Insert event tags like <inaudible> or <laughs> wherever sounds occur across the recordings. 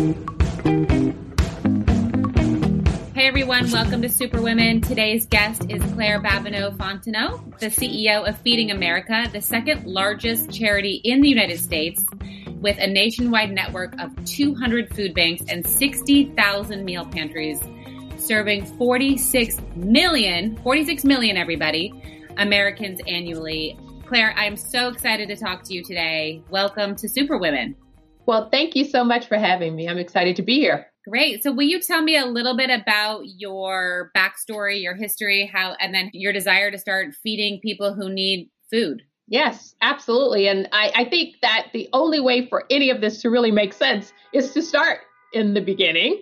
Hey everyone, welcome to Superwomen. Today's guest is Claire Babineaux Fontenot, the CEO of Feeding America, the second largest charity in the United States with a nationwide network of 200 food banks and 60,000 meal pantries, serving 46 million, 46 million everybody, Americans annually. Claire, I'm so excited to talk to you today. Welcome to Superwomen. Well, thank you so much for having me. I'm excited to be here. Great. So, will you tell me a little bit about your backstory, your history, how, and then your desire to start feeding people who need food? Yes, absolutely. And I, I think that the only way for any of this to really make sense is to start in the beginning.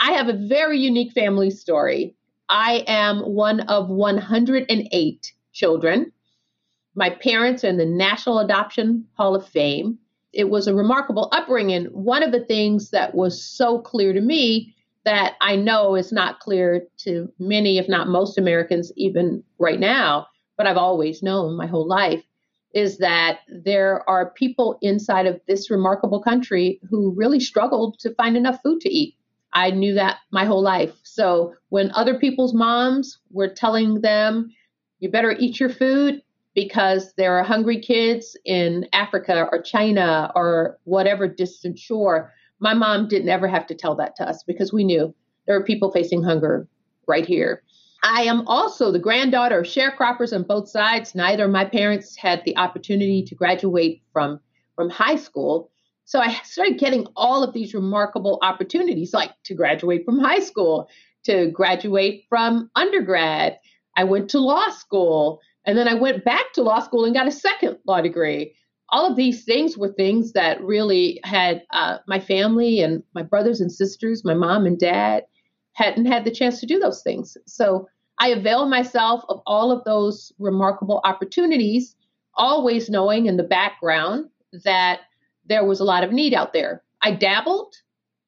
I have a very unique family story. I am one of 108 children. My parents are in the National Adoption Hall of Fame it was a remarkable upbringing. One of the things that was so clear to me that I know is not clear to many, if not most Americans, even right now, but I've always known my whole life, is that there are people inside of this remarkable country who really struggled to find enough food to eat. I knew that my whole life. So when other people's moms were telling them, you better eat your food, because there are hungry kids in Africa or China or whatever distant shore. My mom didn't ever have to tell that to us because we knew there are people facing hunger right here. I am also the granddaughter of sharecroppers on both sides. Neither of my parents had the opportunity to graduate from, from high school. So I started getting all of these remarkable opportunities, like to graduate from high school, to graduate from undergrad. I went to law school. And then I went back to law school and got a second law degree. All of these things were things that really had uh, my family and my brothers and sisters, my mom and dad, hadn't had the chance to do those things. So I availed myself of all of those remarkable opportunities, always knowing in the background that there was a lot of need out there. I dabbled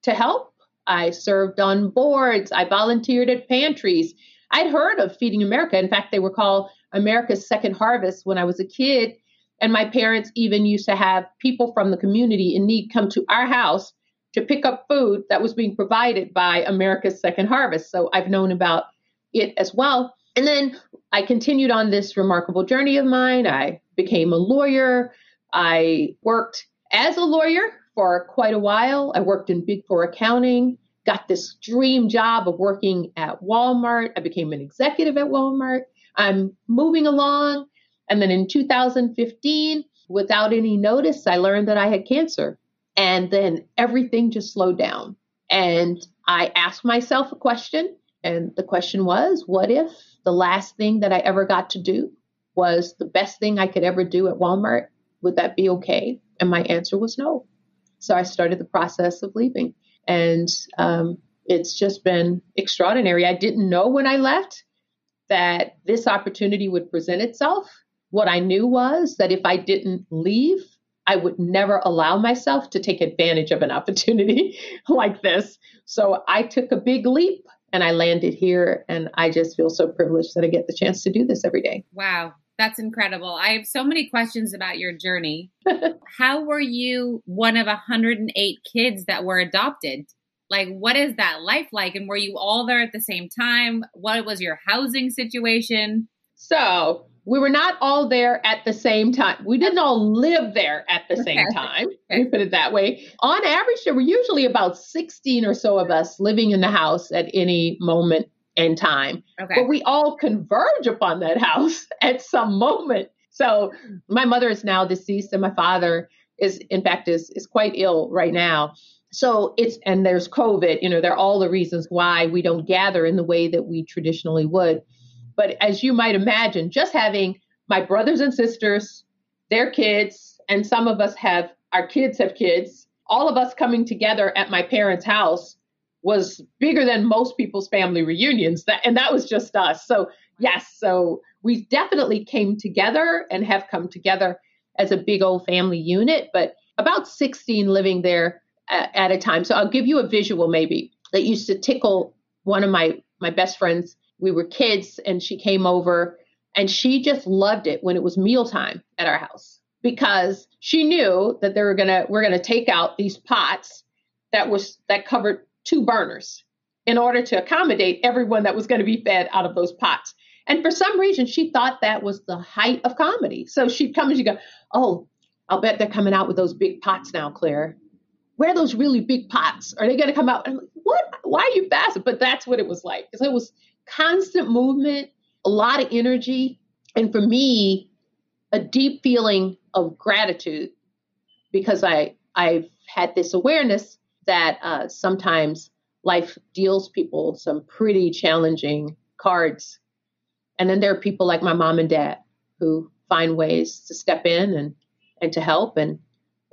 to help. I served on boards. I volunteered at pantries. I'd heard of Feeding America. In fact, they were called America's Second Harvest when I was a kid. And my parents even used to have people from the community in need come to our house to pick up food that was being provided by America's Second Harvest. So I've known about it as well. And then I continued on this remarkable journey of mine. I became a lawyer. I worked as a lawyer for quite a while. I worked in Big Four accounting, got this dream job of working at Walmart. I became an executive at Walmart. I'm moving along. And then in 2015, without any notice, I learned that I had cancer. And then everything just slowed down. And I asked myself a question. And the question was, what if the last thing that I ever got to do was the best thing I could ever do at Walmart? Would that be okay? And my answer was no. So I started the process of leaving. And um, it's just been extraordinary. I didn't know when I left that this opportunity would present itself. What I knew was that if I didn't leave, I would never allow myself to take advantage of an opportunity <laughs> like this. So I took a big leap and I landed here. And I just feel so privileged that I get the chance to do this every day. Wow. That's incredible. I have so many questions about your journey. <laughs> How were you one of 108 kids that were adopted? Like what is that life like? And were you all there at the same time? What was your housing situation? So we were not all there at the same time. We didn't all live there at the same time. Let me put it that way. On average there were usually about 16 or so of us living in the house at any moment in time. Okay. but we all converge upon that house <laughs> at some moment. So my mother is now deceased and my father is in fact is is quite ill right now so it's and there's covid you know there are all the reasons why we don't gather in the way that we traditionally would. But as you might imagine just having my brothers and sisters their kids and some of us have our kids have kids all of us coming together at my parents house was bigger than most people's family reunions. That and that was just us. So yes so we definitely came together and have come together as a big old family unit. But about 16 living there at a time. So I'll give you a visual maybe that used to tickle one of my my best friends. We were kids and she came over and she just loved it when it was mealtime at our house because she knew that they were gonna we're gonna take out these pots that was that covered two burners in order to accommodate everyone that was going to be fed out of those pots. And for some reason, she thought that was the height of comedy. So she'd come and she'd go, Oh, I'll bet they're coming out with those big pots now, Claire. Where are those really big pots? Are they going to come out? Like, what? Why are you fasting? But that's what it was like. Because it was constant movement, a lot of energy. And for me, a deep feeling of gratitude because I, I've had this awareness that uh, sometimes life deals people some pretty challenging cards. And then there are people like my mom and dad who find ways to step in and, and to help. And,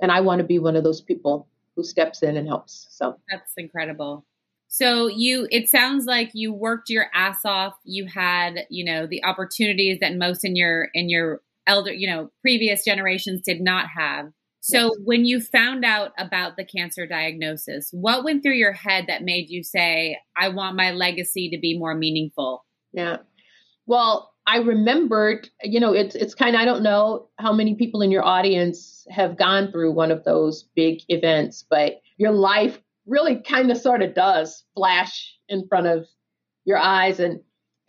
and I want to be one of those people who steps in and helps. So that's incredible. So you it sounds like you worked your ass off. You had, you know, the opportunities that most in your in your elder, you know, previous generations did not have. So yes. when you found out about the cancer diagnosis, what went through your head that made you say, I want my legacy to be more meaningful? Yeah. Well, I remembered, you know, it's it's kind of I don't know how many people in your audience have gone through one of those big events, but your life really kind of sort of does flash in front of your eyes and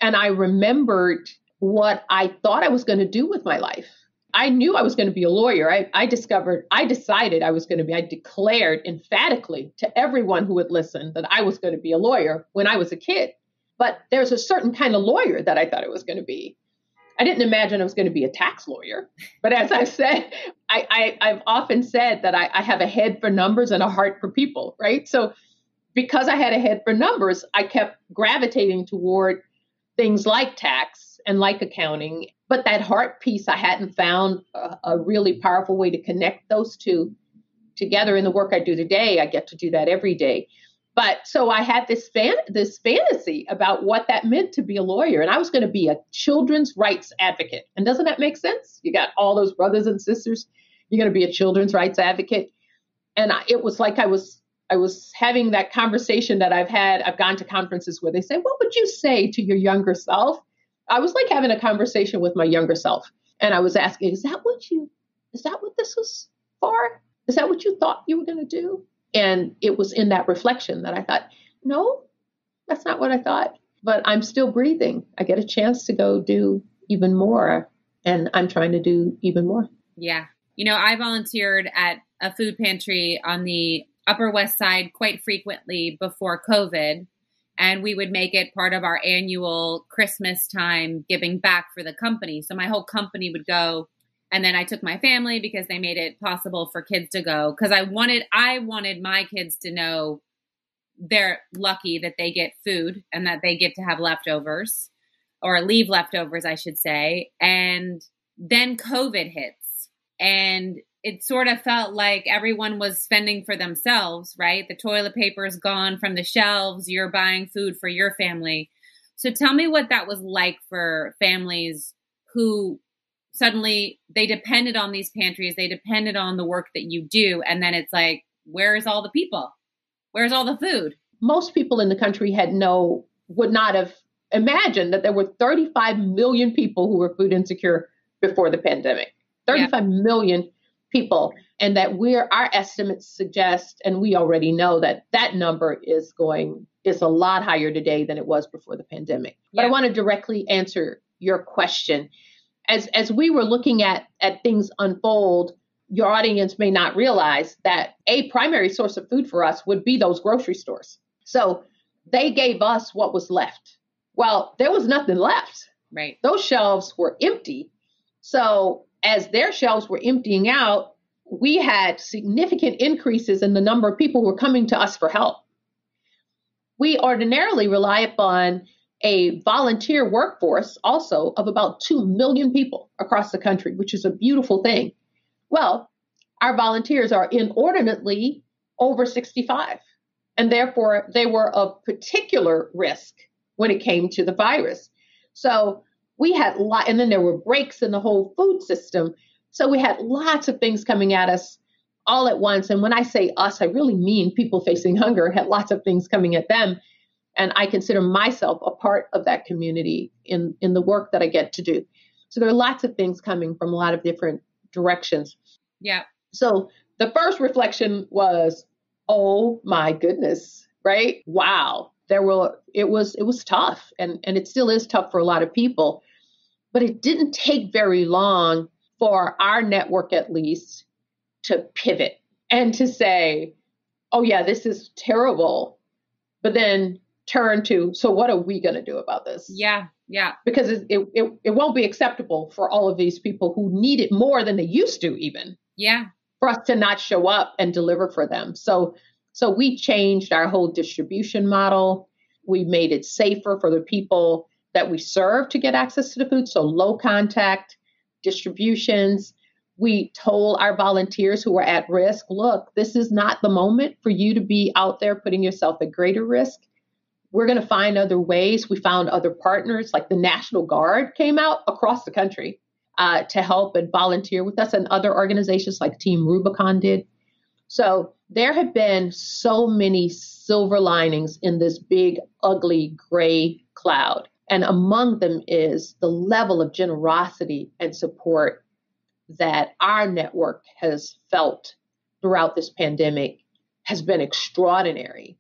and I remembered what I thought I was going to do with my life. I knew I was going to be a lawyer. I, I discovered, I decided I was going to be, I declared emphatically to everyone who would listen that I was going to be a lawyer when I was a kid. But there's a certain kind of lawyer that I thought it was going to be. I didn't imagine I was going to be a tax lawyer. But as I've said, I, I, have often said that I, I have a head for numbers and a heart for people, right? So because I had a head for numbers, I kept gravitating toward things like tax and like accounting. But that heart piece, I hadn't found a, a really powerful way to connect those two together in the work I do today. I get to do that every day. But so I had this fan this fantasy about what that meant to be a lawyer, and I was going to be a children's rights advocate. And doesn't that make sense? You got all those brothers and sisters. You're going to be a children's rights advocate, and I, it was like I was I was having that conversation that I've had. I've gone to conferences where they say, "What would you say to your younger self?" I was like having a conversation with my younger self, and I was asking, "Is that what you? Is that what this was for? Is that what you thought you were going to do?" And it was in that reflection that I thought, no, that's not what I thought. But I'm still breathing. I get a chance to go do even more. And I'm trying to do even more. Yeah. You know, I volunteered at a food pantry on the Upper West Side quite frequently before COVID. And we would make it part of our annual Christmas time giving back for the company. So my whole company would go and then I took my family because they made it possible for kids to go because I wanted I wanted my kids to know they're lucky that they get food and that they get to have leftovers or leave leftovers I should say. And then covid hits and it sort of felt like everyone was spending for themselves right? The toilet paper is gone from the shelves. You're buying food for your family. So tell me what that was like for families who suddenly they depended on these pantries, they depended on the work that you do. And then it's like, where's all the people? Where's all the food? Most people in the country had no, would not have imagined that there were 35 million people who were food insecure before the pandemic. Thirty-five yeah. million people. And that we're, our estimates suggest, and we already know that that number is going, is a lot higher today than it was before the pandemic. Yeah. But I want to directly answer your question as as we were looking at at things unfold, your audience may not realize that a primary source of food for us would be those grocery stores. So they gave us what was left. Well, there was nothing left. Right. Those shelves were empty. So as their shelves were emptying out, we had significant increases in the number of people who were coming to us for help. We ordinarily rely upon a volunteer workforce also of about 2 million people across the country, which is a beautiful thing. Well, our volunteers are inordinately over 65, and therefore they were of particular risk when it came to the virus. So we had lot, and then there were breaks in the whole food system. So we had lots of things coming at us all at once. And when I say us, I really mean people facing hunger had lots of things coming at them and I consider myself a part of that community in in the work that I get to do. So there are lots of things coming from a lot of different directions. Yeah. So the first reflection was, oh my goodness, right? Wow. There were it was it was tough and and it still is tough for a lot of people. But it didn't take very long for our network at least to pivot and to say, "Oh yeah, this is terrible." But then turn to, "So what are we going to do about this?" Yeah. Yeah. Because it, it, it won't be acceptable for all of these people who need it more than they used to, even. Yeah. For us to not show up and deliver for them. So, so we changed our whole distribution model. We made it safer for the people that we serve to get access to the food. So low contact distributions. We told our volunteers who were at risk, look, this is not the moment for you to be out there putting yourself at greater risk we're going to find other ways. We found other partners, like the National Guard came out across the country uh, to help and volunteer with us, and other organizations like Team Rubicon did. So there have been so many silver linings in this big, ugly, gray cloud. And among them is the level of generosity and support that our network has felt throughout this pandemic has been extraordinary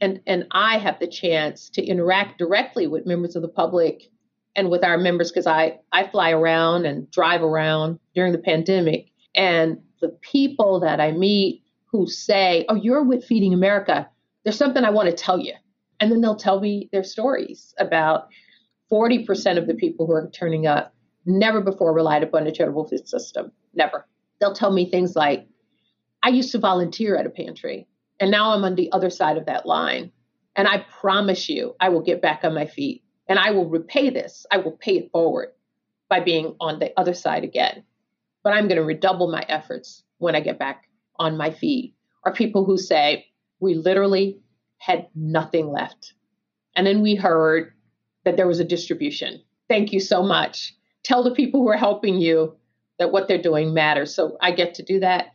and and I have the chance to interact directly with members of the public and with our members because I I fly around and drive around during the pandemic and the people that I meet who say, "Oh, you're with Feeding America. There's something I want to tell you." And then they'll tell me their stories about 40% of the people who are turning up never before relied upon a charitable food system. Never. They'll tell me things like, I used to volunteer at a pantry and now I'm on the other side of that line. And I promise you, I will get back on my feet and I will repay this. I will pay it forward by being on the other side again. But I'm going to redouble my efforts when I get back on my feet. Are people who say, we literally had nothing left. And then we heard that there was a distribution. Thank you so much. Tell the people who are helping you that what they're doing matters. So I get to do that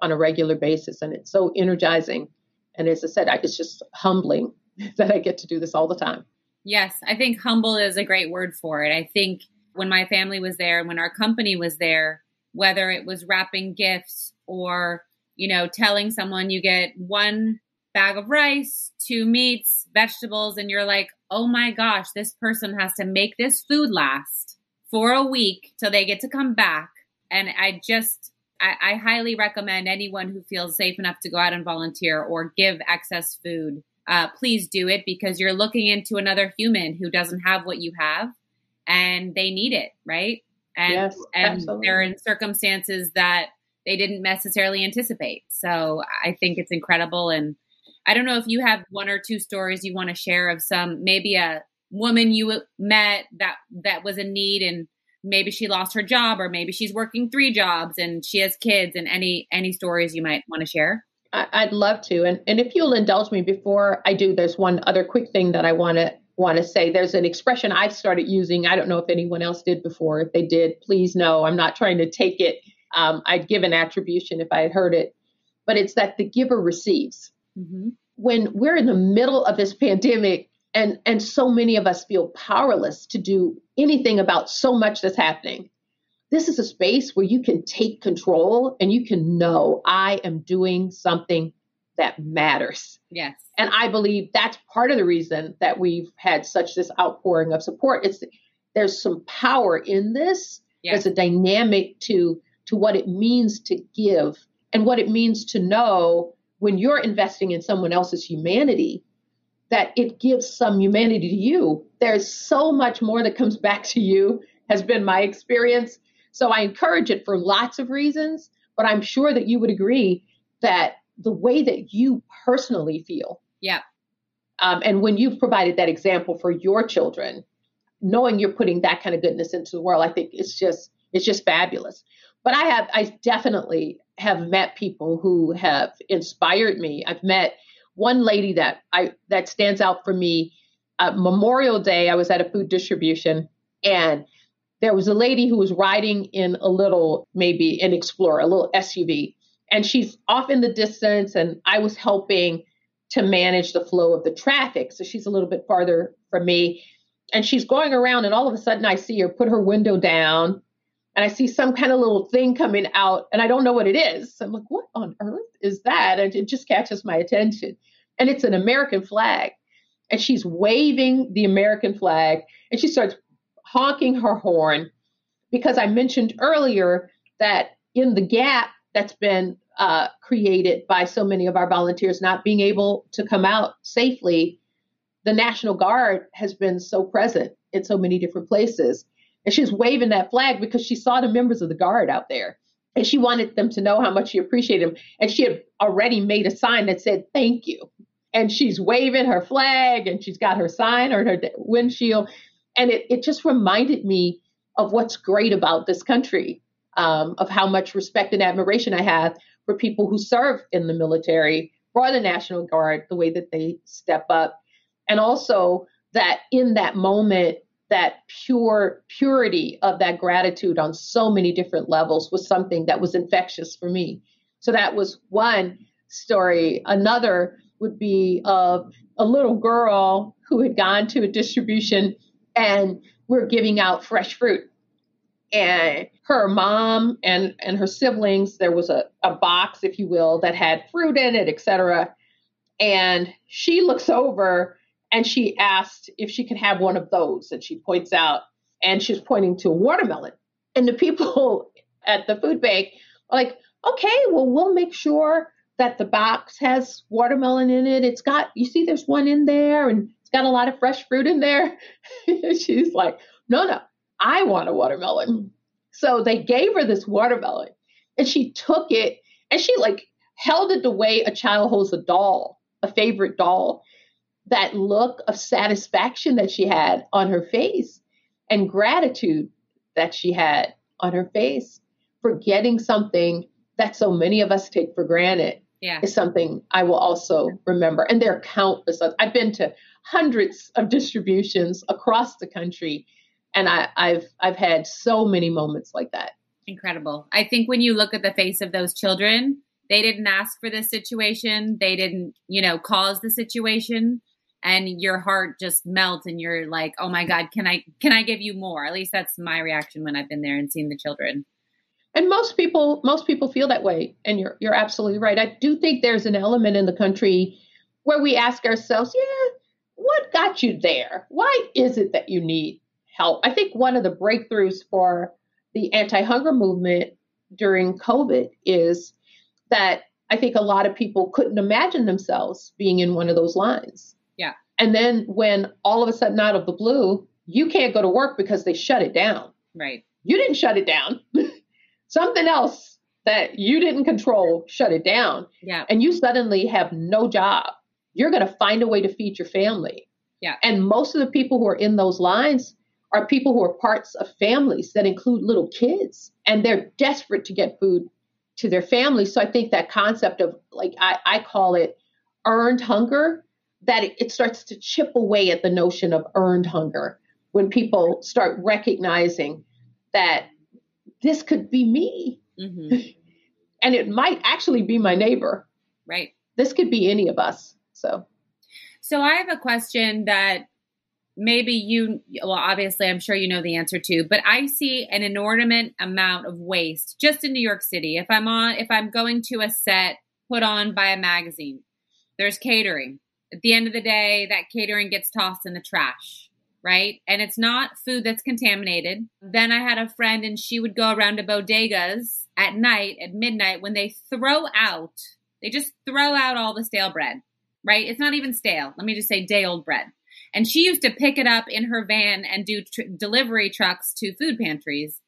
on a regular basis. And it's so energizing. And as I said, it's just humbling <laughs> that I get to do this all the time. Yes, I think humble is a great word for it. I think when my family was there, and when our company was there, whether it was wrapping gifts or, you know, telling someone you get one bag of rice, two meats, vegetables, and you're like, oh my gosh, this person has to make this food last for a week till they get to come back. And I just, I, I highly recommend anyone who feels safe enough to go out and volunteer or give excess food. Uh, please do it because you're looking into another human who doesn't have what you have and they need it, right? And, yes, and they're in circumstances that they didn't necessarily anticipate. So I think it's incredible. And I don't know if you have one or two stories you want to share of some, maybe a woman you met that that was in need and maybe she lost her job or maybe she's working three jobs and she has kids and any any stories you might want to share i'd love to. And, and if you'll indulge me before i do there's one other quick thing that i want to want to say. There's an expression i've started using. I don't know if anyone else did before. If they did please no. I'm not trying to take it. Um, i'd give an attribution if i had heard it. But it's that the giver receives. Mm-hmm. when we're in the middle of this pandemic and and so many of us feel powerless to do anything about so much that's happening. This is a space where you can take control and you can know i am doing something that matters. Yes. And i believe that's part of the reason that we've had such this outpouring of support. It's there's some power in this. Yes. there's a dynamic to to what it means to give and what it means to know when you're investing in someone else's humanity that it gives some humanity to you. There's so much more that comes <laughs> back to you, has been my experience. So I encourage it for lots of reasons, but I'm sure that you would agree that the way that you personally feel. Yeah. Um, and when you've provided that example for your children, knowing you're putting that kind of goodness into the world, I think it's just it's just fabulous. But I have I definitely have met people who have inspired me. I've met one lady that I that stands out for me. Uh, Memorial Day, I was at a food distribution, and there was a lady who was riding in a little, maybe an Explorer, a little SUV, and she's off in the distance, and I was helping to manage the flow of the traffic, so she's a little bit farther from me, and she's going around, and all of a sudden I see her put her window down, and I see some kind of little thing coming out and I don't know what it is. I'm like, what on earth is that? And it just catches my attention. And it's an American flag. And she's waving the American flag and she starts honking her horn because I mentioned earlier that in the gap that's been uh, created by so many of our volunteers not being able to come out safely, the National Guard has been so present in so many different places. And she's waving that flag because she saw the members of the Guard out there. And she wanted them to know how much she appreciated them. And she had already made a sign that said, Thank you. And she's waving her flag and she's got her sign on her windshield. And it, it just reminded me of what's great about this country, um, of how much respect and admiration I have for people who serve in the military, or the National Guard, the way that they step up. And also that in that moment, that pure purity of that gratitude on so many different levels was something that was infectious for me. So that was one story. Another would be of a little girl who had gone to a distribution and we're giving out fresh fruit. And her mom and, and her siblings, there was a, a box, if you will, that had fruit in it, etc. And she looks over and she asked if she could have one of those. And she points out, and she's pointing to a watermelon. And the people <laughs> at the food bank are like, okay, well, we'll make sure that the box has watermelon in it. It's got, you see, there's one in there, and it's got a lot of fresh fruit in there. <laughs> she's like, no, no, I want a watermelon. So they gave her this watermelon, and she took it and she like held it the way a child holds a doll, a favorite doll that look of satisfaction that she had on her face and gratitude that she had on her face for getting something that so many of us take for granted yeah. is something I will also remember. And there are countless. I've been to hundreds of distributions across the country, and I, I've I've had so many moments like that. Incredible. I think when you look at the face of those children, they didn't ask for this situation. They didn't, you know, cause the situation and your heart just melts and you're like oh my god can i can i give you more? At least that's my reaction when i've been there and seen the children. And most people most people feel that way and you're you're absolutely right. I do think there's an element in the country where we ask ourselves yeah what got you there? Why is it that you need help? I think one of the breakthroughs for the anti-hunger movement during covid is that i think a lot of people couldn't imagine themselves being in one of those lines yeah. And then when all of a sudden out of the blue, you can't go to work because they shut it down. Right. You didn't shut it down. <laughs> Something else that you didn't control shut it down. Yeah. And you suddenly have no job. You're going to find a way to feed your family. Yeah. And most of the people who are in those lines are people who are parts of families that include little kids and they're desperate to get food to their families. So I think that concept of like I, I call it earned hunger that it, it starts to chip away at the notion of earned hunger when people start recognizing that this could be me. Mm-hmm. <laughs> and it might actually be my neighbor. Right. This could be any of us. So So I have a question that maybe you well obviously I'm sure you know the answer to, but I see an inordinate amount of waste just in New York City. If I'm on if I'm going to a set put on by a magazine, there's catering at the end of the day, that catering gets tossed in the trash, right? And it's not food that's contaminated. Mm-hmm. Then I had a friend and she would go around to bodegas at night, at midnight, when they throw out, they just throw out all the stale bread, right? It's not even stale. Let me just say day old bread. And she used to pick it up in her van and do tr- delivery trucks to food pantries.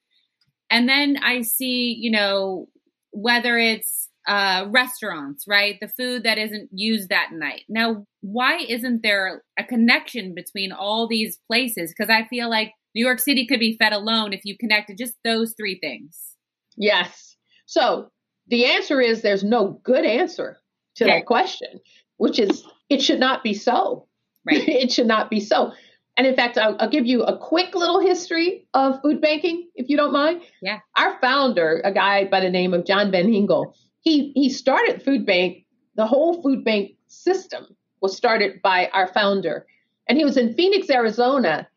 And then I see, you know, whether it's uh, restaurants, right? The food that isn't used that night. Now, why isn't there a connection between all these places? Because I feel like New York City could be fed alone if you connected just those three things. Yes. So the answer is there's no good answer to okay. that question, which is it should not be so. Right. <laughs> it should not be so. And in fact, I'll, I'll, give you a quick little history of food banking, if you don't mind. Yeah. Our founder, a guy by the name of John Van Hengel, he he started food bank. The whole food bank system was started by our founder, and he was in Phoenix, Arizona,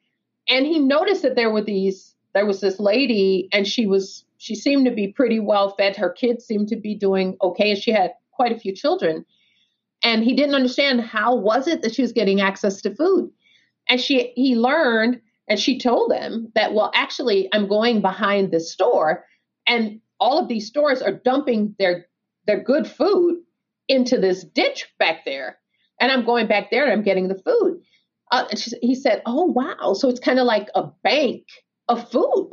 and he noticed that there were these there was this lady and she was she seemed to be pretty well fed. Her kids seemed to be doing okay and she had quite a few children. And he didn't understand how was it that she was getting access to food. And she he learned and she told him that well actually I'm going behind this store and all of these stores are dumping their their good food into this ditch back there. And I'm going back there and I'm getting the food. Uh, she, he said, Oh, wow. So it's kind of like a bank of food.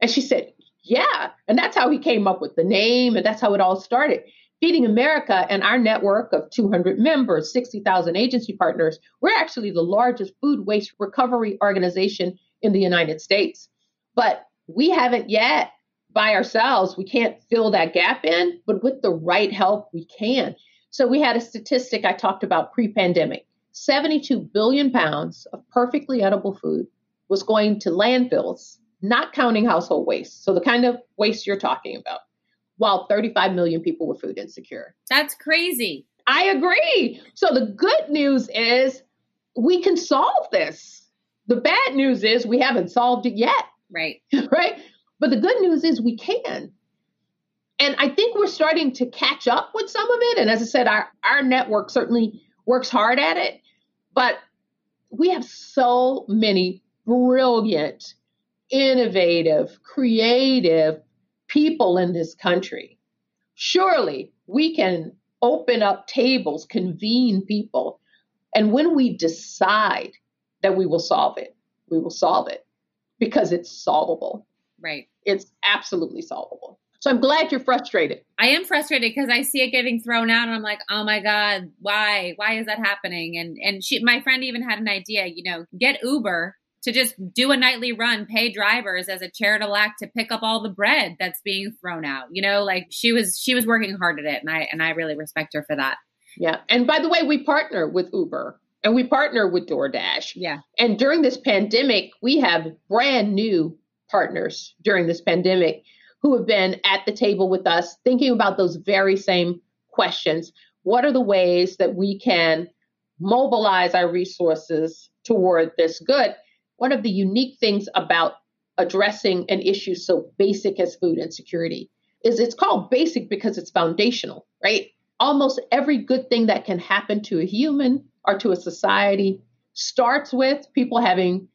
And she said, Yeah. And that's how he came up with the name. And that's how it all started. Feeding America and our network of 200 members, 60,000 agency partners, we're actually the largest food waste recovery organization in the United States. But we haven't yet by ourselves, we can't fill that gap in, but with the right help, we can. So we had a statistic I talked about pre pandemic 72 billion pounds of perfectly edible food was going to landfills, not counting household waste. So the kind of waste you're talking about, while 35 million people were food insecure. That's crazy. I agree. So the good news is we can solve this. The bad news is we haven't solved it yet. Right. <laughs> right. But the good news is we can. And I think we're starting to catch up with some of it. And as I said, our, our network certainly works hard at it. But we have so many brilliant, innovative, creative people in this country. Surely we can open up tables, convene people. And when we decide that we will solve it, we will solve it because it's solvable. Right. It's absolutely solvable. So I'm glad you're frustrated. I am frustrated because I see it getting thrown out and I'm like, "Oh my god, why? Why is that happening?" And and she my friend even had an idea, you know, get Uber to just do a nightly run, pay drivers as a charitable act to pick up all the bread that's being thrown out. You know, like she was she was working hard at it and I and I really respect her for that. Yeah. And by the way, we partner with Uber and we partner with DoorDash. Yeah. And during this pandemic, we have brand new partners during this pandemic who have been at the table with us thinking about those very same questions. What are the ways that we can mobilize our resources toward this good? One of the unique things about addressing an issue so basic as food insecurity is it's called basic because it's foundational, right? Almost every good thing that can happen to a human or to a society starts with people having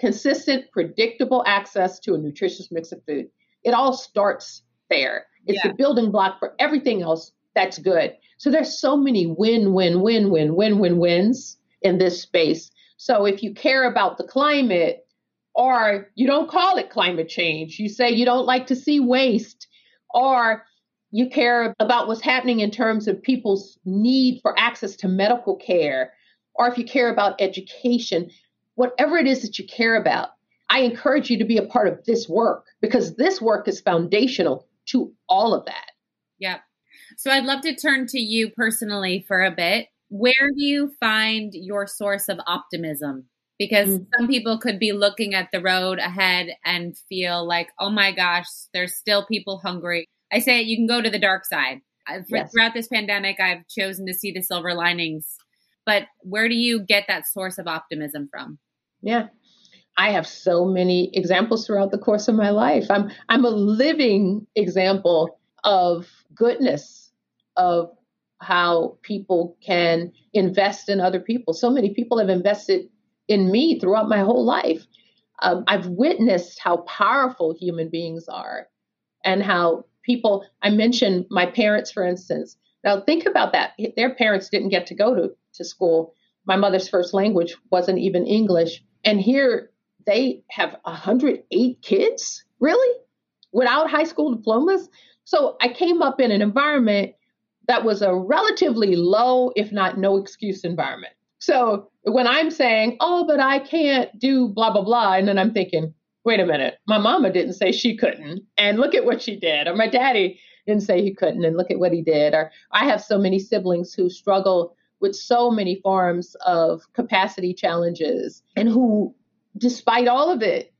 consistent, predictable access to a nutritious mix of food. It all starts there. It's yeah. the building block for everything else that's good. So there's so many win, win, win, win, win, win, wins in this space. So if you care about the climate, or you don't call it climate change, you say you don't like to see waste, or you care about what's happening in terms of people's need for access to medical care, or if you care about education, whatever it is that you care about, I encourage you to be a part of this work because this work is foundational to all of that. Yeah. So I'd love to turn to you personally for a bit. Where do you find your source of optimism? Because mm-hmm. some people could be looking at the road ahead and feel like, oh my gosh, there's still people hungry. I say you can go to the dark side. Yes. Throughout this pandemic, I've chosen to see the silver linings. But where do you get that source of optimism from? Yeah. I have so many examples throughout the course of my life. I'm I'm a living example of goodness, of how people can invest in other people. So many people have invested in me throughout my whole life. Um, I've witnessed how powerful human beings are and how people, I mentioned my parents, for instance. Now, think about that. Their parents didn't get to go to, to school. My mother's first language wasn't even English. And here they have 108 kids, really, without high school diplomas. So I came up in an environment that was a relatively low, if not no excuse environment. So when I'm saying, oh, but I can't do blah, blah, blah, and then I'm thinking, wait a minute, my mama didn't say she couldn't, and look at what she did, or my daddy didn't say he couldn't, and look at what he did, or I have so many siblings who struggle with so many forms of capacity challenges and who, despite all of it,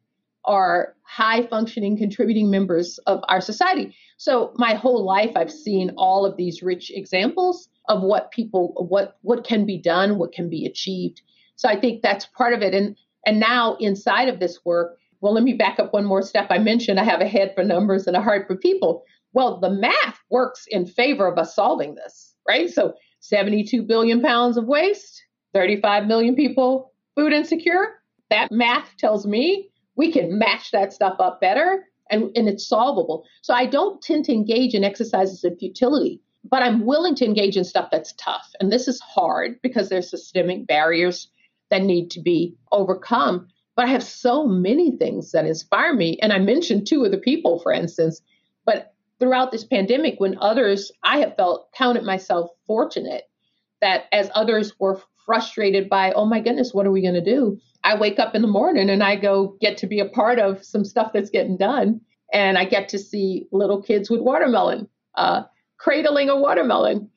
are high functioning, contributing members of our society. So my whole life, I've seen all of these rich examples of what people, what what can be done, what can be achieved. So I think that's part of it. And and now inside of this work, well, let me back up one more step. I mentioned I have a head for numbers and a heart for people. Well, the math works in favor of us solving this, right? So 72 billion pounds of waste, 35 million people food insecure. That math tells me we can match that stuff up better and, and it's solvable. So I don't tend to engage in exercises of futility, but I'm willing to engage in stuff that's tough. And this is hard because there's systemic barriers that need to be overcome. But I have so many things that inspire me. And I mentioned two of the people, for instance, but throughout this pandemic, when others, I have felt, counted myself fortunate that as others were frustrated by, oh my goodness, what are we going to do? I wake up in the morning and I go get to be a part of some stuff that's getting done. And I get to see little kids with watermelon, uh, cradling a watermelon.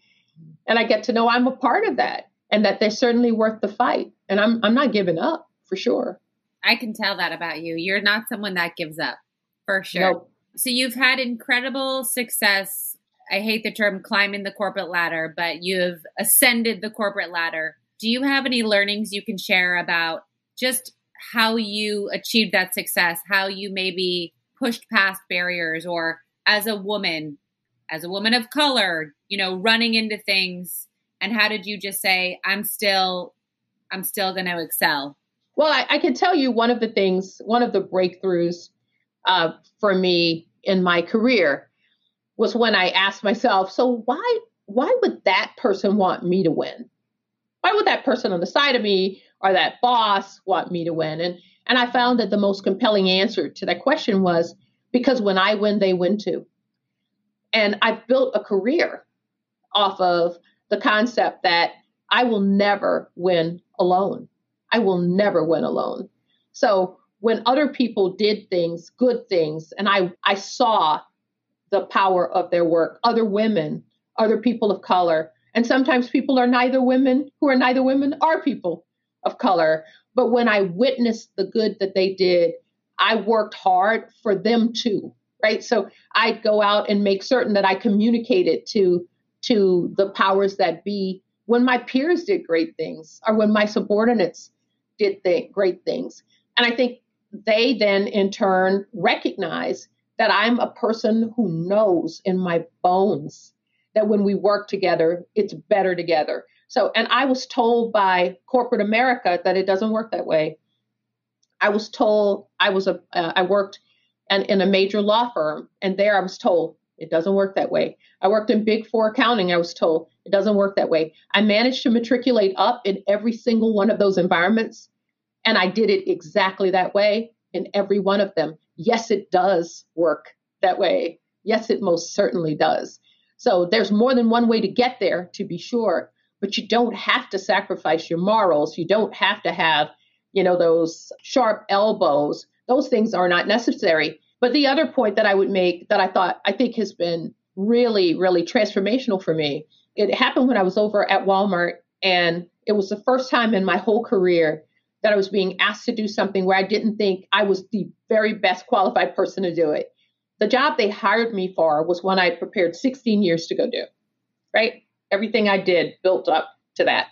And I get to know I'm a part of that and that they're certainly worth the fight. And I'm, I'm not giving up for sure. I can tell that about you. You're not someone that gives up for sure. Nope. So you've had incredible success. I hate the term climbing the corporate ladder, but you've ascended the corporate ladder. Do you have any learnings you can share about just how you achieved that success, how you maybe pushed past barriers, or as a woman, as a woman of color, you know, running into things, and how did you just say, "I'm still, I'm still going to excel"? Well, I, I, can tell you one of the things, one of the breakthroughs uh, for me in my career was when I asked myself, so why why would that person want me to win? Why would that person on the side of me or that boss want me to win? And and I found that the most compelling answer to that question was because when I win, they win too. And I've built a career off of the concept that I will never win alone. I will never win alone. So when other people did things, good things, and I, I saw the power of their work, other women, other people of color, and sometimes people are neither women who are neither women are people of color. But when I witnessed the good that they did, I worked hard for them too, right? So I'd go out and make certain that I communicated to to the powers that be when my peers did great things or when my subordinates did th- great things. And I think they then in turn recognize that I'm a person who knows in my bones that when we work together, it's better together. So, and I was told by corporate America that it doesn't work that way. I was told I was a uh, I worked in, in a major law firm, and there I was told it doesn't work that way. I worked in Big Four accounting. I was told it doesn't work that way. I managed to matriculate up in every single one of those environments and I did it exactly that way in every one of them. Yes, it does work that way. Yes, it most certainly does. So there's more than one way to get there, to be sure, but you don't have to sacrifice your morals. You don't have to have, you know, those sharp elbows. Those things are not necessary. But the other point that I would make that I thought I think has been really, really transformational for me, it happened when I was over at Walmart, and it was the first time in my whole career that I was being asked to do something where I didn't think I was the very best qualified person to do it. The job they hired me for was one I prepared 16 years to go do, right? Everything I did built up to that.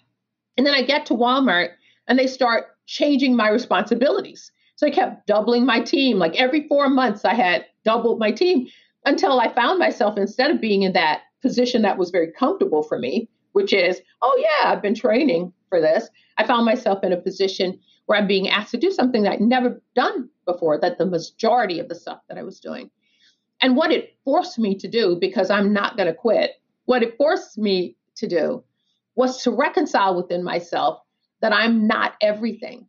And then I get to Walmart and they start changing my responsibilities. So I kept doubling my team. Like every four months, I had doubled my team until I found myself, instead of being in that position that was very comfortable for me, which is, oh, yeah, I've been training for this. I found myself in a position where I'm being asked to do something that I'd never done before, that the majority of the stuff that I was doing. And what it forced me to do, because I'm not going to quit, what it forced me to do was to reconcile within myself that I'm not everything.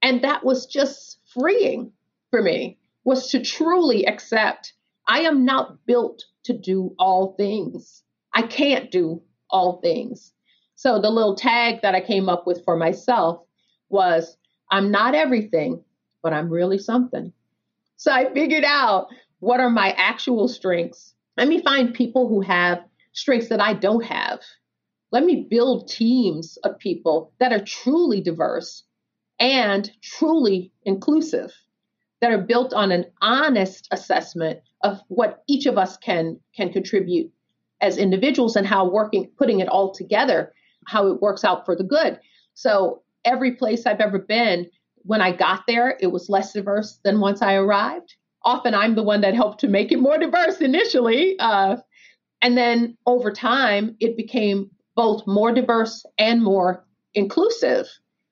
And that was just freeing for me, was to truly accept I am not built to do all things. I can't do all things. So the little tag that I came up with for myself was I'm not everything, but I'm really something. So I figured out what are my actual strengths. Let me find people who have strengths that I don't have. Let me build teams of people that are truly diverse and truly inclusive, that are built on an honest assessment of what each of us can can contribute as individuals and how working putting it all together how it works out for the good. So every place I've ever been, when I got there, it was less diverse than once I arrived. Often I'm the one that helped to make it more diverse initially. Uh, and then over time, it became both more diverse and more inclusive.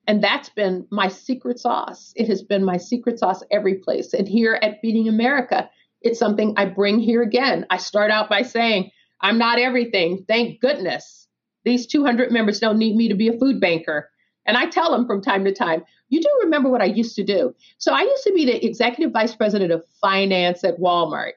And that's been my secret sauce. It has been my secret sauce every place. And here at Feeding America, it's something I bring here again. I start out by saying, I'm not everything. Thank goodness. These 200 members don't need me to be a food banker. And I tell them from time to time, you do remember what I used to do. So I used to be the executive vice president of finance at Walmart.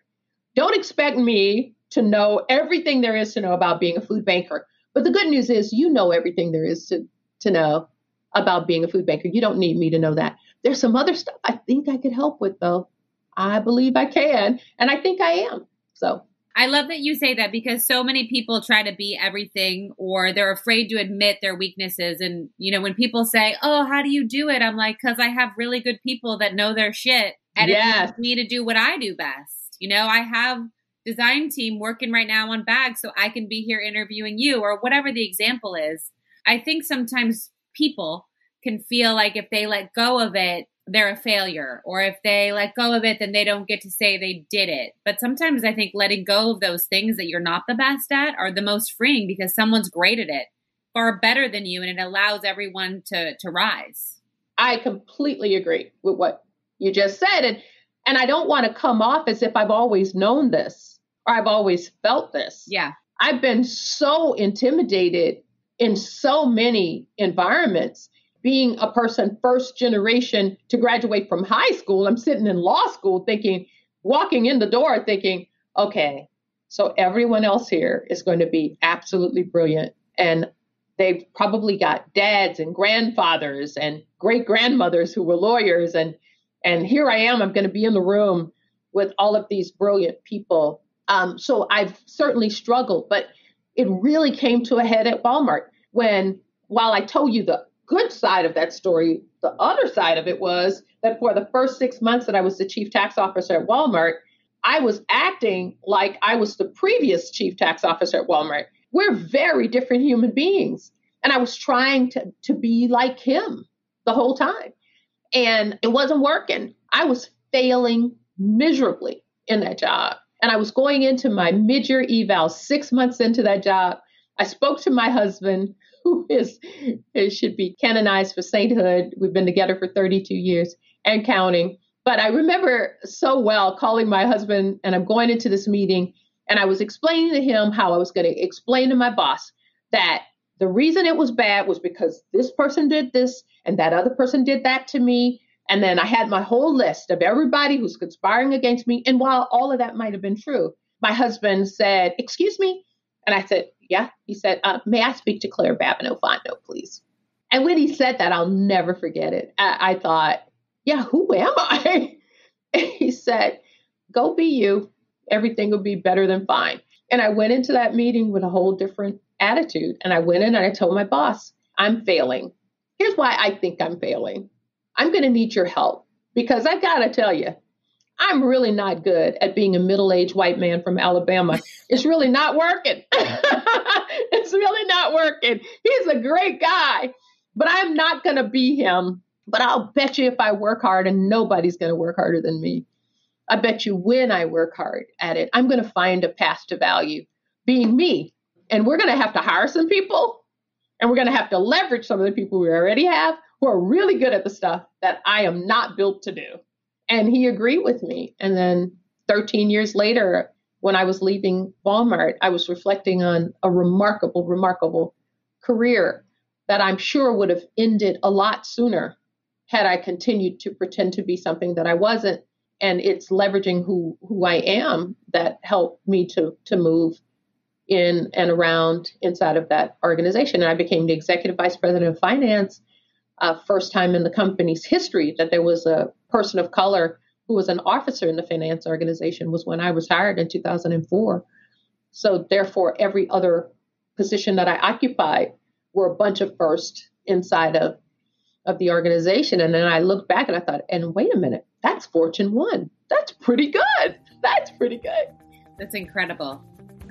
Don't expect me to know everything there is to know about being a food banker. But the good news is you know everything there is to, to know about being a food banker. You don't need me to know that. There's some other stuff I think I could help with though. I believe I can, and I think I am. So I love that you say that because so many people try to be everything or they're afraid to admit their weaknesses. And, you know, when people say, Oh, how do you do it? I'm like, because I have really good people that know their shit and yes. it's me to do what I do best. You know, I have design team working right now on bags so I can be here interviewing you or whatever the example is. I think sometimes people can feel like if they let go of it, they're a failure or if they let go of it then they don't get to say they did it. But sometimes i think letting go of those things that you're not the best at are the most freeing because someone's great at it far better than you and it allows everyone to to rise. I completely agree with what you just said. And and i don't want to come off as if i've always known this or i've always felt this. Yeah. I've been so intimidated in so many environments being a person first generation to graduate from high school, I'm sitting in law school thinking, walking in the door thinking, okay, so everyone else here is going to be absolutely brilliant. And they've probably got dads and grandfathers and great grandmothers who were lawyers. And, and here I am, I'm going to be in the room with all of these brilliant people. Um, so I've certainly struggled, but it really came to a head at Walmart when, while I told you the good side of that story, the other side of it was that for the first six months that I was the chief tax officer at Walmart, I was acting like I was the previous chief tax officer at Walmart. We're very different human beings. And I was trying to, to be like him the whole time. And it wasn't working. I was failing miserably in that job. And I was going into my mid year eval six months into that job. I spoke to my husband who is, should be canonized for sainthood. We've been together for 32 years and counting. But I remember so well calling my husband, and I'm going into this meeting, and I was explaining to him how I was going to explain to my boss that the reason it was bad was because this person did this and that other person did that to me. And then I had my whole list of everybody who's conspiring against me. And while all of that might have been true, my husband said, Excuse me. And I said, yeah. He said, uh, May I speak to Claire Babineaux Fontenot, please? And when he said that, I'll never forget it. I, I thought, Yeah, who am I? <laughs> He said, Go be you. Everything will be better than fine. And I went into that meeting with a whole different attitude. And I went in and I told my boss, I'm failing. Here's why I think I'm failing. I'm going to need your help because I've got to tell you, I'm really not good at being a middle aged white man from Alabama. It's really not working. <laughs> it's really not working. He's a great guy, but I'm not going to be him. But I'll bet you if I work hard, and nobody's going to work harder than me, I bet you when I work hard at it, I'm going to find a path to value being me. And we're going to have to hire some people, and we're going to have to leverage some of the people we already have who are really good at the stuff that I am not built to do. And he agreed with me. And then 13 years later, when I was leaving Walmart, I was reflecting on a remarkable, remarkable career that I'm sure would have ended a lot sooner had I continued to pretend to be something that I wasn't. And it's leveraging who, who I am that helped me to, to move in and around inside of that organization. And I became the executive vice president of finance uh, first time in the company's history that there was a person of color who was an officer in the finance organization was when I was hired in 2004. So therefore, every other position that I occupied were a bunch of first inside of of the organization. And then I looked back and I thought, and wait a minute, that's Fortune One. That's pretty good. That's pretty good. That's incredible.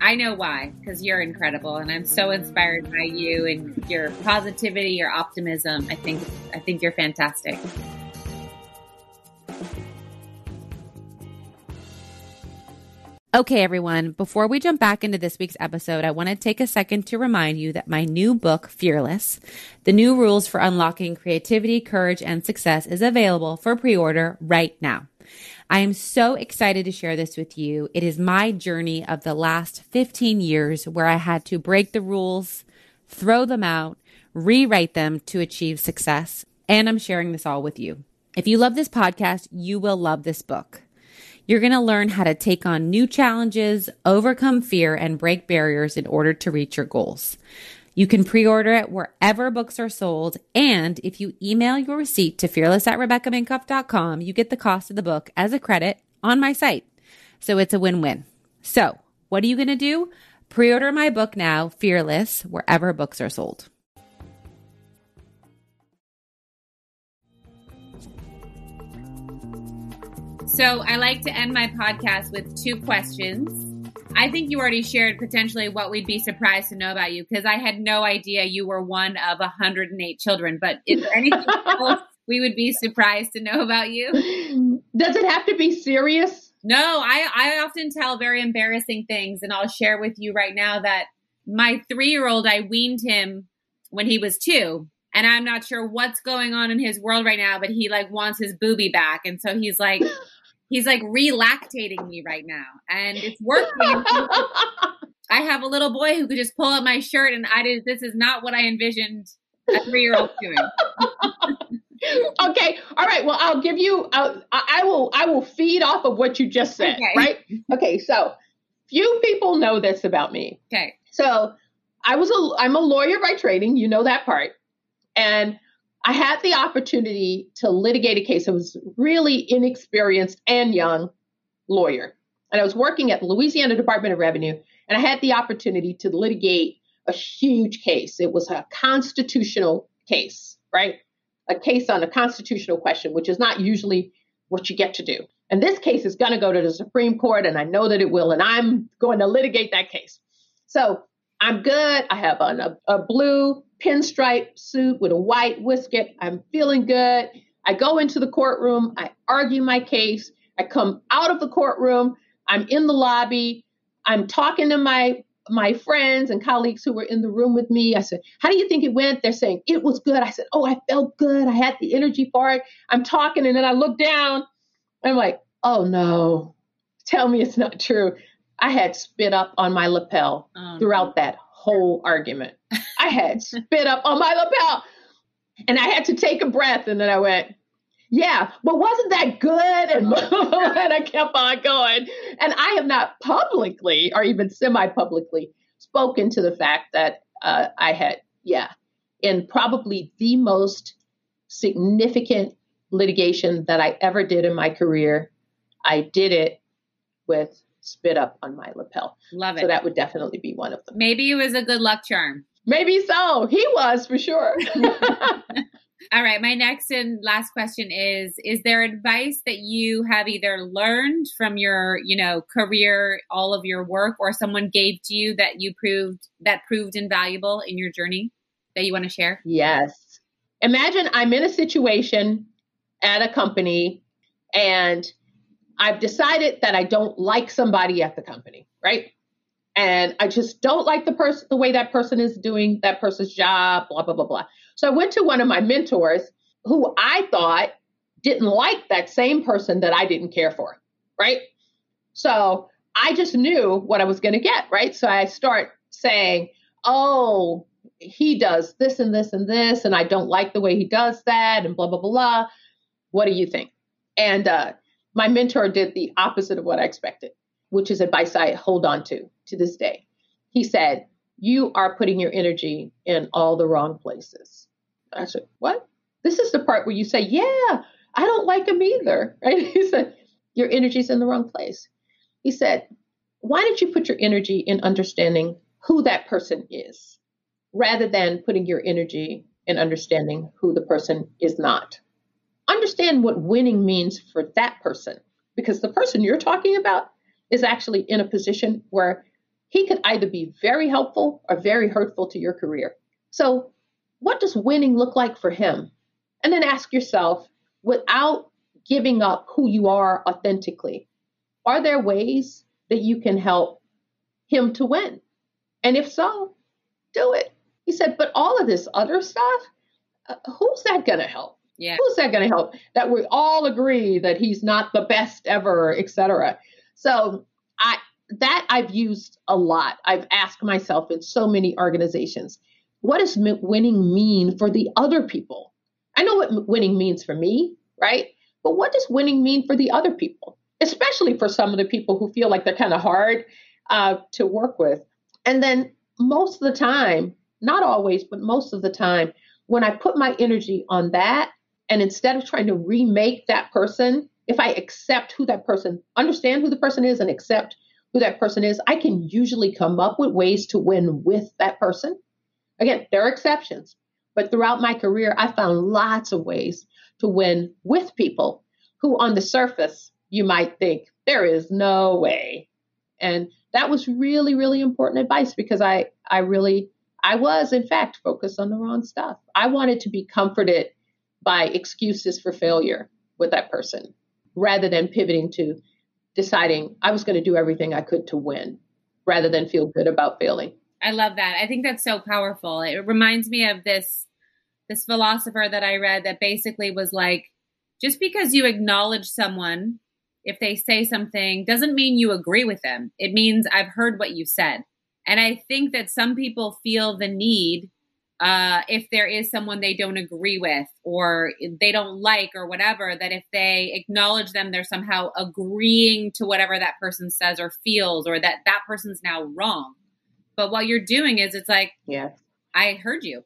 I know why, because you're incredible, and I'm so inspired by you and your positivity, your optimism. I think I think you're fantastic. Okay, everyone, before we jump back into this week's episode, I want to take a second to remind you that my new book, Fearless The New Rules for Unlocking Creativity, Courage, and Success, is available for pre order right now. I am so excited to share this with you. It is my journey of the last 15 years where I had to break the rules, throw them out, rewrite them to achieve success. And I'm sharing this all with you. If you love this podcast, you will love this book. You're going to learn how to take on new challenges, overcome fear, and break barriers in order to reach your goals. You can pre-order it wherever books are sold. And if you email your receipt to fearless at RebeccaMinkoff.com, you get the cost of the book as a credit on my site. So it's a win-win. So what are you going to do? Pre-order my book now, Fearless, wherever books are sold. So I like to end my podcast with two questions. I think you already shared potentially what we'd be surprised to know about you because I had no idea you were one of 108 children. But is there anything <laughs> else we would be surprised to know about you? Does it have to be serious? No, I, I often tell very embarrassing things, and I'll share with you right now that my three year old, I weaned him when he was two. And I'm not sure what's going on in his world right now, but he like wants his booby back. And so he's like, <laughs> he's like relactating me right now and it's working. I have a little boy who could just pull up my shirt and I did this is not what I envisioned a three year old doing. <laughs> okay. All right. Well, I'll give you. I'll, I will. I will feed off of what you just said. Okay. Right. Okay. So, few people know this about me. Okay. So, I was a. I'm a lawyer by training. You know that part. And I had the opportunity to litigate a case. I was really inexperienced and young lawyer. And I was working at the Louisiana Department of Revenue, and I had the opportunity to litigate a huge case. It was a constitutional case, right? A case on a constitutional question, which is not usually what you get to do. And this case is going to go to the Supreme Court, and I know that it will, and I'm going to litigate that case. So I'm good. I have on a, a blue pinstripe suit with a white whisker. I'm feeling good. I go into the courtroom. I argue my case. I come out of the courtroom. I'm in the lobby. I'm talking to my my friends and colleagues who were in the room with me. I said, How do you think it went? They're saying, It was good. I said, Oh, I felt good. I had the energy for it. I'm talking, and then I look down. I'm like, Oh no, tell me it's not true. I had spit up on my lapel oh, throughout that whole argument. I had <laughs> spit up on my lapel and I had to take a breath and then I went, yeah, but wasn't that good? And, <laughs> and I kept on going. And I have not publicly or even semi publicly spoken to the fact that uh, I had, yeah, in probably the most significant litigation that I ever did in my career, I did it with spit up on my lapel. Love it. So that would definitely be one of them. Maybe it was a good luck charm. Maybe so. He was for sure. <laughs> <laughs> All right. My next and last question is Is there advice that you have either learned from your, you know, career, all of your work, or someone gave to you that you proved that proved invaluable in your journey that you want to share? Yes. Imagine I'm in a situation at a company and I've decided that I don't like somebody at the company, right? And I just don't like the person, the way that person is doing that person's job, blah, blah, blah, blah. So I went to one of my mentors who I thought didn't like that same person that I didn't care for, right? So I just knew what I was going to get, right? So I start saying, oh, he does this and this and this, and I don't like the way he does that, and blah, blah, blah, blah. What do you think? And uh, my mentor did the opposite of what I expected, which is advice I hold on to to this day. He said, You are putting your energy in all the wrong places. I said, What? This is the part where you say, Yeah, I don't like him either. <laughs> Right? He said, Your energy's in the wrong place. He said, Why don't you put your energy in understanding who that person is rather than putting your energy in understanding who the person is not? Understand what winning means for that person because the person you're talking about is actually in a position where he could either be very helpful or very hurtful to your career. So, what does winning look like for him? And then ask yourself, without giving up who you are authentically, are there ways that you can help him to win? And if so, do it. He said, but all of this other stuff, uh, who's that going to help? Yeah. Who's that going to help? That we all agree that he's not the best ever, etc. So I that I've used a lot. I've asked myself in so many organizations, what does winning mean for the other people? I know what winning means for me, right? But what does winning mean for the other people, especially for some of the people who feel like they're kind of hard uh, to work with? And then most of the time, not always, but most of the time, when I put my energy on that, and instead of trying to remake that person, if I accept who that person, understand who the person is, and accept who that person is, I can usually come up with ways to win with that person. Again, there are exceptions, but throughout my career, I found lots of ways to win with people who, on the surface, you might think there is no way. And that was really, really important advice because I, I really, I was in fact focused on the wrong stuff. I wanted to be comforted by excuses for failure with that person rather than pivoting to deciding I was going to do everything I could to win rather than feel good about failing. I love that. I think that's so powerful. It reminds me of this this philosopher that I read that basically was like just because you acknowledge someone if they say something doesn't mean you agree with them. It means I've heard what you said. And I think that some people feel the need uh, if there is someone they don't agree with or they don't like or whatever, that if they acknowledge them, they're somehow agreeing to whatever that person says or feels, or that that person's now wrong. But what you're doing is it's like, yeah, I heard you.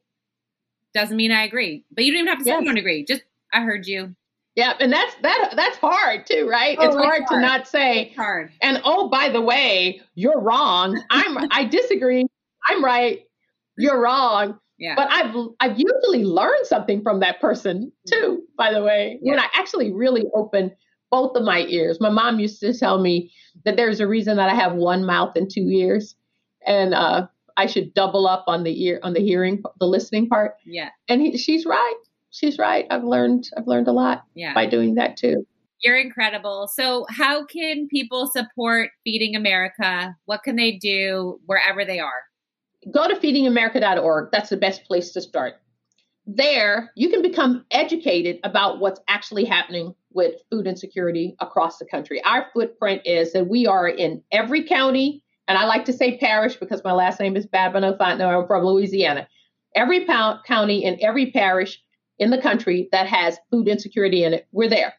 Doesn't mean I agree, but you don't even have to say yes. you don't agree. Just I heard you. Yeah, and that's that that's hard too, right? Oh, it's, hard, hard, to not say it's hard. And oh, by the way, you're wrong. I'm <laughs> I disagree. I'm right. You're wrong. Yeah. But I've I've usually learned something from that person too, by the way. Yeah. When I actually really open both of my ears. My mom used to tell me that there's a reason that I have one mouth and two ears. And uh, I should double up on the ear on the hearing the listening part. Yeah. And he, she's right. She's right. I've learned I've learned a lot yeah. by doing that too. You're incredible. So, how can people support Feeding America? What can they do wherever they are? Go to feedingamerica.org. That's the best place to start. There, you can become educated about what's actually happening with food insecurity across the country. Our footprint is that we are in every county, and I like to say parish because my last name is Babineaux Fontenot. I'm from Louisiana. Every county and every parish in the country that has food insecurity in it, we're there.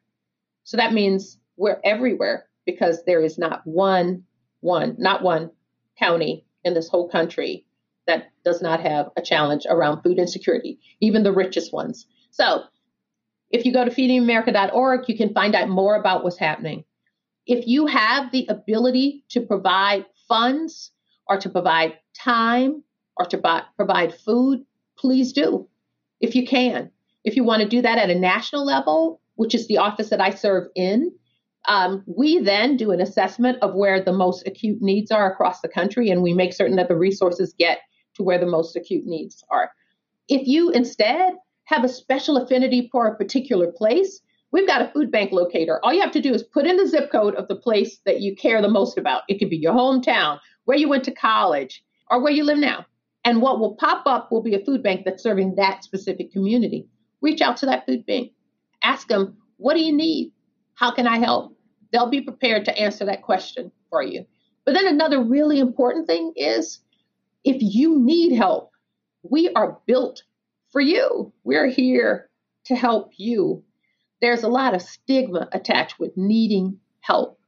So that means we're everywhere because there is not one, one, not one county in this whole country that does not have a challenge around food insecurity, even the richest ones. So if you go to feedingamerica.org, you can find out more about what's happening. If you have the ability to provide funds or to provide time or to buy, provide food, please do if you can. If you want to do that at a national level, which is the office that I serve in, um, we then do an assessment of where the most acute needs are across the country, and we make certain that the resources get to where the most acute needs are. If you instead have a special affinity for a particular place, we've got a food bank locator. All you have to do is put in the zip code of the place that you care the most about. It could be your hometown, where you went to college, or where you live now. And what will pop up will be a food bank that's serving that specific community. Reach out to that food bank. Ask them, what do you need? How can I help? They'll be prepared to answer that question for you. But then another really important thing is if you need help, we are built for you. We're here to help you. There's a lot of stigma attached with needing help.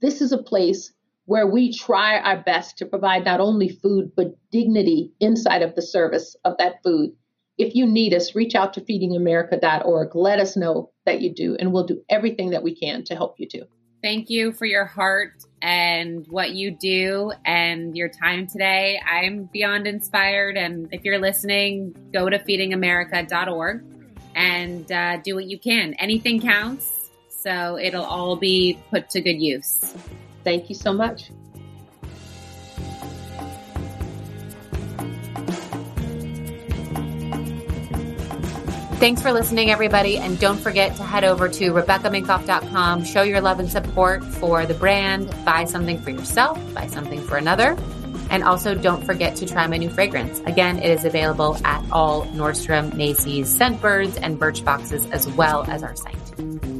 This is a place where we try our best to provide not only food, but dignity inside of the service of that food. If you need us, reach out to feedingamerica.org. Let us know that you do, and we'll do everything that we can to help you too. Thank you for your heart and what you do and your time today. I'm beyond inspired. And if you're listening, go to feedingamerica.org and uh, do what you can. Anything counts. So it'll all be put to good use. Thank you so much. Thanks for listening, everybody. And don't forget to head over to RebeccaMinkoff.com, show your love and support for the brand, buy something for yourself, buy something for another. And also don't forget to try my new fragrance. Again, it is available at all Nordstrom, Macy's, Scentbirds, and Birchboxes, as well as our site.